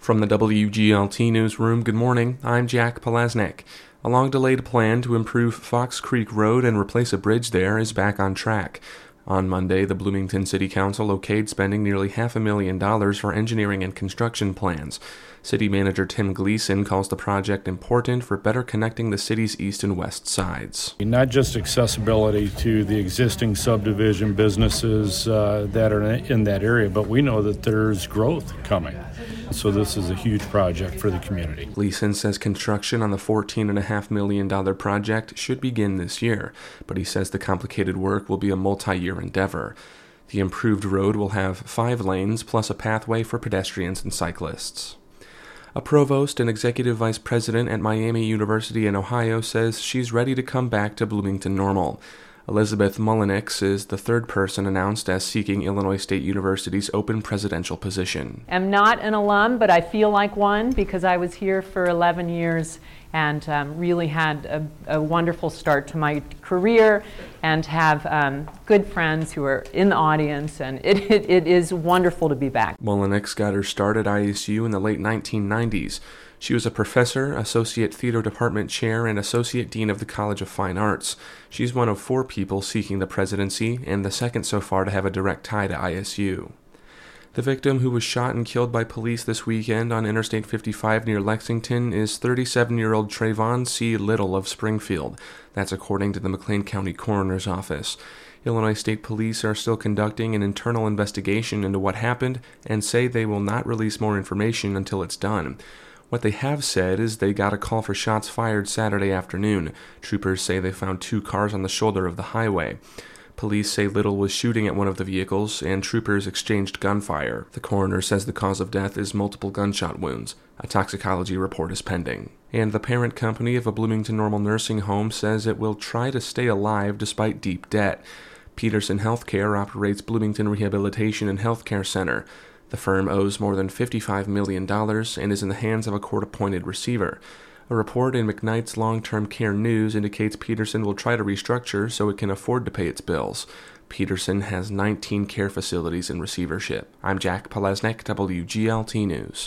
From the WGLT Newsroom, good morning. I'm Jack Podlesnik. A long delayed plan to improve Fox Creek Road and replace a bridge there is back on track. On Monday, the Bloomington City Council okayed spending nearly half a million dollars for engineering and construction plans. City Manager Tim Gleason calls the project important for better connecting the city's east and west sides. Not just accessibility to the existing subdivision businesses uh, that are in that area, but we know that there's growth coming. So this is a huge project for the community. Gleason says construction on the $14.5 million project should begin this year, but he says the complicated work will be a multi year endeavor. The improved road will have five lanes plus a pathway for pedestrians and cyclists. A provost and executive vice president at Miami University in Ohio says she's ready to come back to Bloomington Normal. Elizabeth Mullenix is the third person announced as seeking Illinois State University's open presidential position. I'm not an alum, but I feel like one because I was here for 11 years and um, really had a, a, wonderful start to my career and have um, good friends who are in the audience, and it, it, it is wonderful to be back. Mullenix got her start at ISU in the late 1990s. She was a professor, associate theater department chair, and associate dean of the College of Fine Arts. She's one of four people seeking the presidency and the second so far to have a direct tie to ISU. The victim, who was shot and killed by police this weekend on Interstate 55 near Lexington, is 37 year old Trayvon C. Little of Springfield. That's according to the McLean County Coroner's Office. Illinois State Police are still conducting an internal investigation into what happened and say they will not release more information until it's done. What they have said is they got a call for shots fired Saturday afternoon. Troopers say they found two cars on the shoulder of the highway. Police say Little was shooting at one of the vehicles, and troopers exchanged gunfire. The coroner says the cause of death is multiple gunshot wounds. A toxicology report is pending. And the parent company of a Bloomington Normal nursing home says it will try to stay alive despite deep debt. Peterson Healthcare operates Bloomington Rehabilitation and Healthcare Center. The firm owes more than $55 million and is in the hands of a court appointed receiver. A report in McKnight's Long Term Care News indicates Peterson will try to restructure so it can afford to pay its bills. Peterson has 19 care facilities in receivership. I'm Jack Podlesnik, WGLT News.